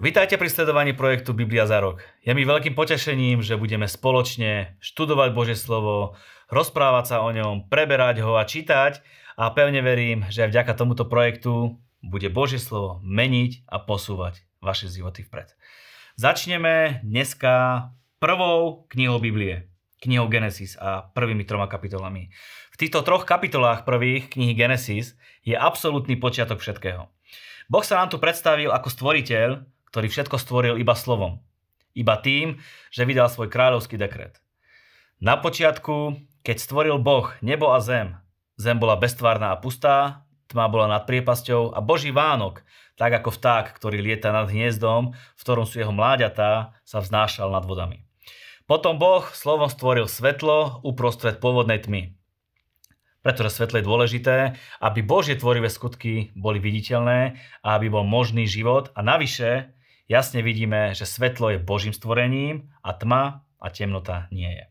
Vítajte pri sledovaní projektu Biblia za rok. Je mi veľkým potešením, že budeme spoločne študovať Božie slovo, rozprávať sa o ňom, preberať ho a čítať a pevne verím, že aj vďaka tomuto projektu bude Božie slovo meniť a posúvať vaše životy vpred. Začneme dneska prvou knihou Biblie, knihou Genesis a prvými troma kapitolami. V týchto troch kapitolách prvých knihy Genesis je absolútny počiatok všetkého. Boh sa nám tu predstavil ako stvoriteľ, ktorý všetko stvoril iba slovom. Iba tým, že vydal svoj kráľovský dekret. Na počiatku, keď stvoril Boh nebo a zem, zem bola bestvárna a pustá, tma bola nad priepasťou a Boží Vánok, tak ako vták, ktorý lieta nad hniezdom, v ktorom sú jeho mláďatá, sa vznášal nad vodami. Potom Boh slovom stvoril svetlo uprostred pôvodnej tmy. Pretože svetlo je dôležité, aby Božie tvorivé skutky boli viditeľné a aby bol možný život a navyše jasne vidíme, že svetlo je Božím stvorením a tma a temnota nie je.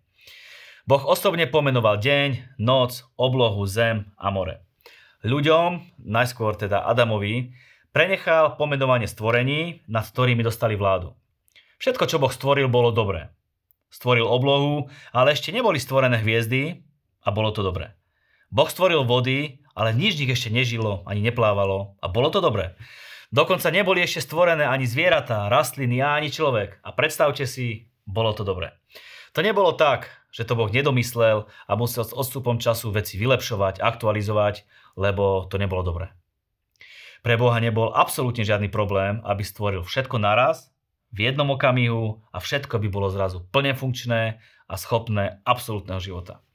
Boh osobne pomenoval deň, noc, oblohu, zem a more. Ľuďom, najskôr teda Adamovi, prenechal pomenovanie stvorení, nad ktorými dostali vládu. Všetko, čo Boh stvoril, bolo dobré. Stvoril oblohu, ale ešte neboli stvorené hviezdy a bolo to dobré. Boh stvoril vody, ale nič nich ešte nežilo ani neplávalo a bolo to dobré. Dokonca neboli ešte stvorené ani zvieratá, rastliny ani človek. A predstavte si, bolo to dobré. To nebolo tak, že to Boh nedomyslel a musel s odstupom času veci vylepšovať, aktualizovať, lebo to nebolo dobré. Pre Boha nebol absolútne žiadny problém, aby stvoril všetko naraz, v jednom okamihu a všetko by bolo zrazu plne funkčné a schopné absolútneho života.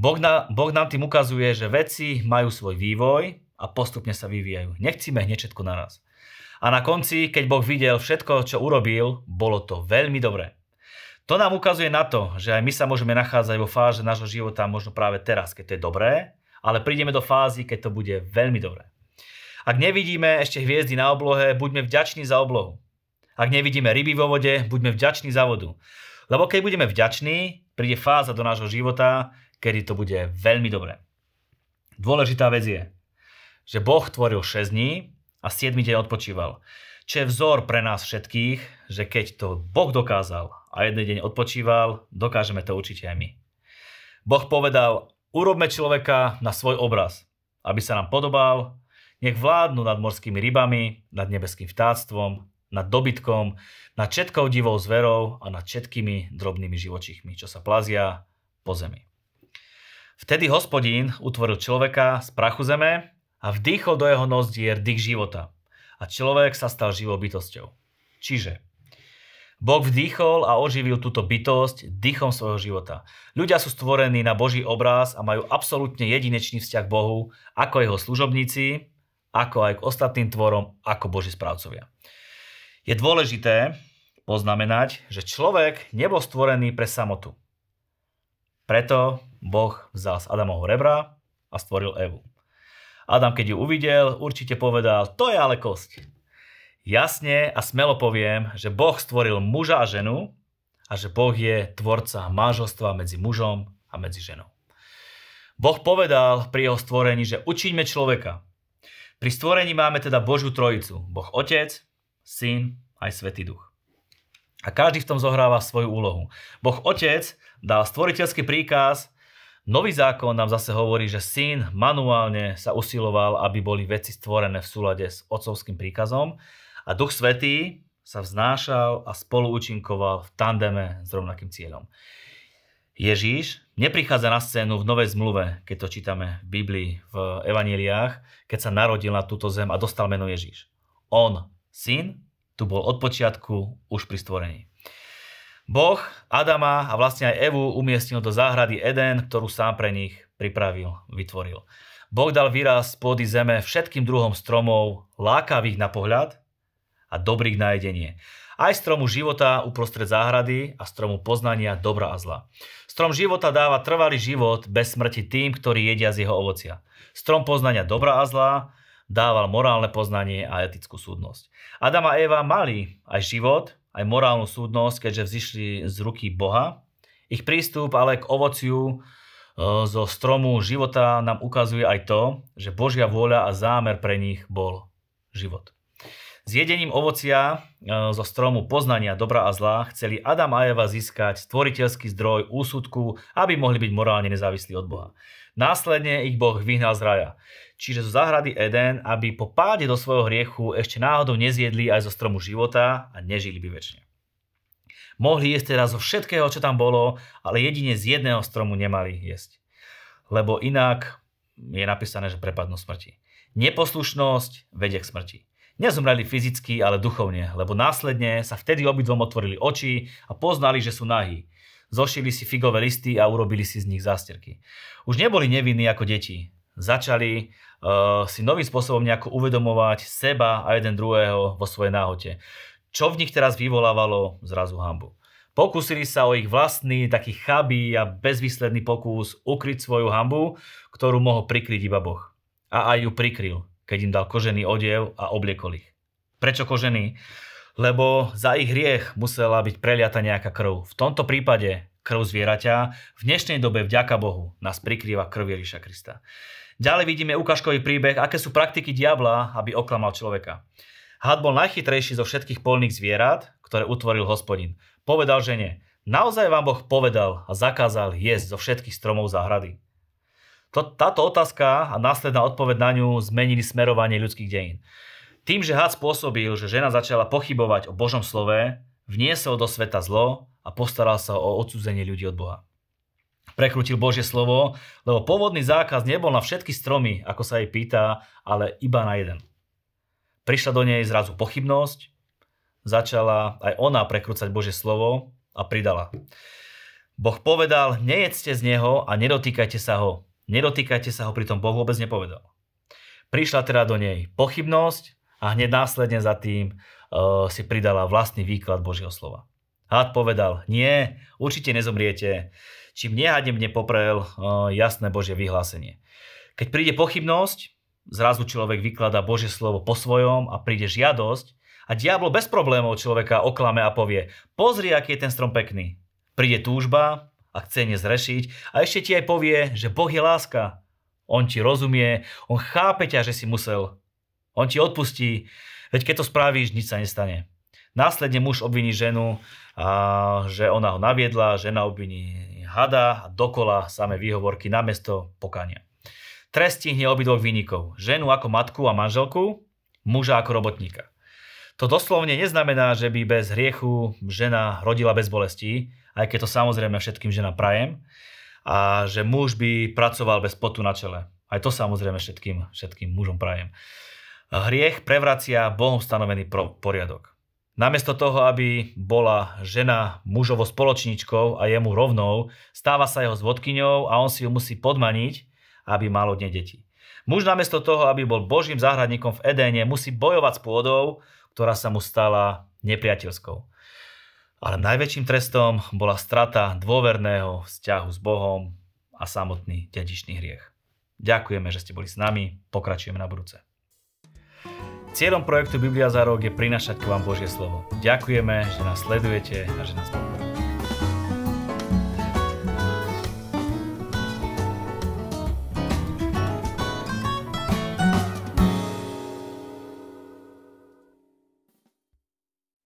Boh, na, boh nám tým ukazuje, že veci majú svoj vývoj a postupne sa vyvíjajú. Nechcíme hneď všetko naraz. A na konci, keď Boh videl všetko, čo urobil, bolo to veľmi dobré. To nám ukazuje na to, že aj my sa môžeme nachádzať vo fáze nášho života možno práve teraz, keď to je dobré, ale prídeme do fázy, keď to bude veľmi dobré. Ak nevidíme ešte hviezdy na oblohe, buďme vďační za oblohu. Ak nevidíme ryby vo vode, buďme vďační za vodu. Lebo keď budeme vďační, príde fáza do nášho života, kedy to bude veľmi dobré. Dôležitá vec je, že Boh tvoril 6 dní a 7 deň odpočíval. Čo je vzor pre nás všetkých, že keď to Boh dokázal a jeden deň odpočíval, dokážeme to určite aj my. Boh povedal, urobme človeka na svoj obraz, aby sa nám podobal, nech vládnu nad morskými rybami, nad nebeským vtáctvom, nad dobytkom, nad všetkou divou zverou a nad všetkými drobnými živočichmi, čo sa plazia po zemi. Vtedy hospodín utvoril človeka z prachu zeme a vdýchol do jeho nozdier dých života. A človek sa stal živou bytosťou. Čiže Boh vdýchol a oživil túto bytosť dýchom svojho života. Ľudia sú stvorení na Boží obraz a majú absolútne jedinečný vzťah Bohu, ako jeho služobníci, ako aj k ostatným tvorom, ako Boží správcovia. Je dôležité poznamenať, že človek nebol stvorený pre samotu. Preto Boh vzal z Adamovho rebra a stvoril Evu. Adam, keď ju uvidel, určite povedal, to je ale kosť. Jasne a smelo poviem, že Boh stvoril muža a ženu a že Boh je tvorca manželstva medzi mužom a medzi ženou. Boh povedal pri jeho stvorení, že učiňme človeka. Pri stvorení máme teda Božiu trojicu. Boh Otec, Syn aj Svetý Duch. A každý v tom zohráva svoju úlohu. Boh Otec dal stvoriteľský príkaz, Nový zákon nám zase hovorí, že syn manuálne sa usiloval, aby boli veci stvorené v súlade s otcovským príkazom a Duch Svetý sa vznášal a spoluúčinkoval v tandeme s rovnakým cieľom. Ježíš neprichádza na scénu v Novej zmluve, keď to čítame v Biblii, v evaníliách, keď sa narodil na túto zem a dostal meno Ježíš. On, syn, tu bol od počiatku už pri stvorení. Boh Adama a vlastne aj Evu umiestnil do záhrady Eden, ktorú sám pre nich pripravil, vytvoril. Boh dal výraz pôdy zeme všetkým druhom stromov, lákavých na pohľad a dobrých na jedenie. Aj stromu života uprostred záhrady a stromu poznania dobra a zla. Strom života dáva trvalý život bez smrti tým, ktorí jedia z jeho ovocia. Strom poznania dobra a zla dával morálne poznanie a etickú súdnosť. Adam a Eva mali aj život, aj morálnu súdnosť, keďže vzýšli z ruky Boha. Ich prístup ale k ovociu e, zo stromu života nám ukazuje aj to, že Božia vôľa a zámer pre nich bol život. jedením ovocia e, zo stromu poznania dobra a zla chceli Adam a Eva získať stvoriteľský zdroj úsudku, aby mohli byť morálne nezávislí od Boha. Následne ich Boh vyhnal z raja, čiže zo záhrady Eden, aby po páde do svojho hriechu ešte náhodou nezjedli aj zo stromu života a nežili by väčšine. Mohli jesť teraz zo všetkého, čo tam bolo, ale jedine z jedného stromu nemali jesť. Lebo inak je napísané, že prepadnú smrti. Neposlušnosť vedie k smrti. Nezomreli fyzicky, ale duchovne, lebo následne sa vtedy obidvom otvorili oči a poznali, že sú nahí. Zošili si figové listy a urobili si z nich zásterky. Už neboli nevinní ako deti. Začali uh, si novým spôsobom nejako uvedomovať seba a jeden druhého vo svojej náhote. Čo v nich teraz vyvolávalo zrazu hambu. Pokúsili sa o ich vlastný, taký chabý a bezvýsledný pokus ukryť svoju hambu, ktorú mohol prikryť iba Boh. A aj ju prikryl keď im dal kožený odev a obliekol ich. Prečo kožený? Lebo za ich hriech musela byť preliata nejaká krv. V tomto prípade krv zvieraťa. V dnešnej dobe, vďaka Bohu, nás prikrýva krv Ježiša Krista. Ďalej vidíme ukážkový príbeh, aké sú praktiky diabla, aby oklamal človeka. Had bol najchytrejší zo všetkých polných zvierat, ktoré utvoril hospodin. Povedal žene, naozaj vám Boh povedal a zakázal jesť zo všetkých stromov záhrady. To, táto otázka a následná odpoveď na ňu zmenili smerovanie ľudských dejín. Tým, že had spôsobil, že žena začala pochybovať o Božom slove, vniesol do sveta zlo a postaral sa o odsudzenie ľudí od Boha. Prekrutil Božie slovo, lebo pôvodný zákaz nebol na všetky stromy, ako sa jej pýta, ale iba na jeden. Prišla do nej zrazu pochybnosť, začala aj ona prekrúcať Božie slovo a pridala. Boh povedal, nejedzte z neho a nedotýkajte sa ho, Nedotýkajte sa ho, pritom Boh vôbec nepovedal. Prišla teda do nej pochybnosť a hneď následne za tým uh, si pridala vlastný výklad Božieho slova. Had povedal, nie, určite nezomriete, čím nehadnem nepoprel uh, jasné Božie vyhlásenie. Keď príde pochybnosť, zrazu človek vykladá Božie slovo po svojom a príde žiadosť a diablo bez problémov človeka oklame a povie, pozri, aký je ten strom pekný. Príde túžba a chce nezrešiť a ešte ti aj povie, že Boh je láska. On ti rozumie, on chápe ťa, že si musel. On ti odpustí, veď keď to spravíš, nič sa nestane. Následne muž obviní ženu, a že ona ho naviedla, žena obviní hada a dokola samé výhovorky namiesto pokania. Trest stihne obidvoch výnikov. Ženu ako matku a manželku, muža ako robotníka. To doslovne neznamená, že by bez hriechu žena rodila bez bolesti, aj keď to samozrejme všetkým ženám prajem, a že muž by pracoval bez potu na čele. Aj to samozrejme všetkým, všetkým mužom prajem. Hriech prevracia Bohom stanovený poriadok. Namiesto toho, aby bola žena mužovo spoločníčkou a jemu rovnou, stáva sa jeho zvodkyňou a on si ju musí podmaniť, aby mal od nej deti. Muž namiesto toho, aby bol božím záhradníkom v Edéne, musí bojovať s pôdou, ktorá sa mu stala nepriateľskou. Ale najväčším trestom bola strata dôverného vzťahu s Bohom a samotný dedičný hriech. Ďakujeme, že ste boli s nami, pokračujeme na budúce. Cieľom projektu Biblia za rok je prinašať k vám Božie slovo. Ďakujeme, že nás sledujete a že nás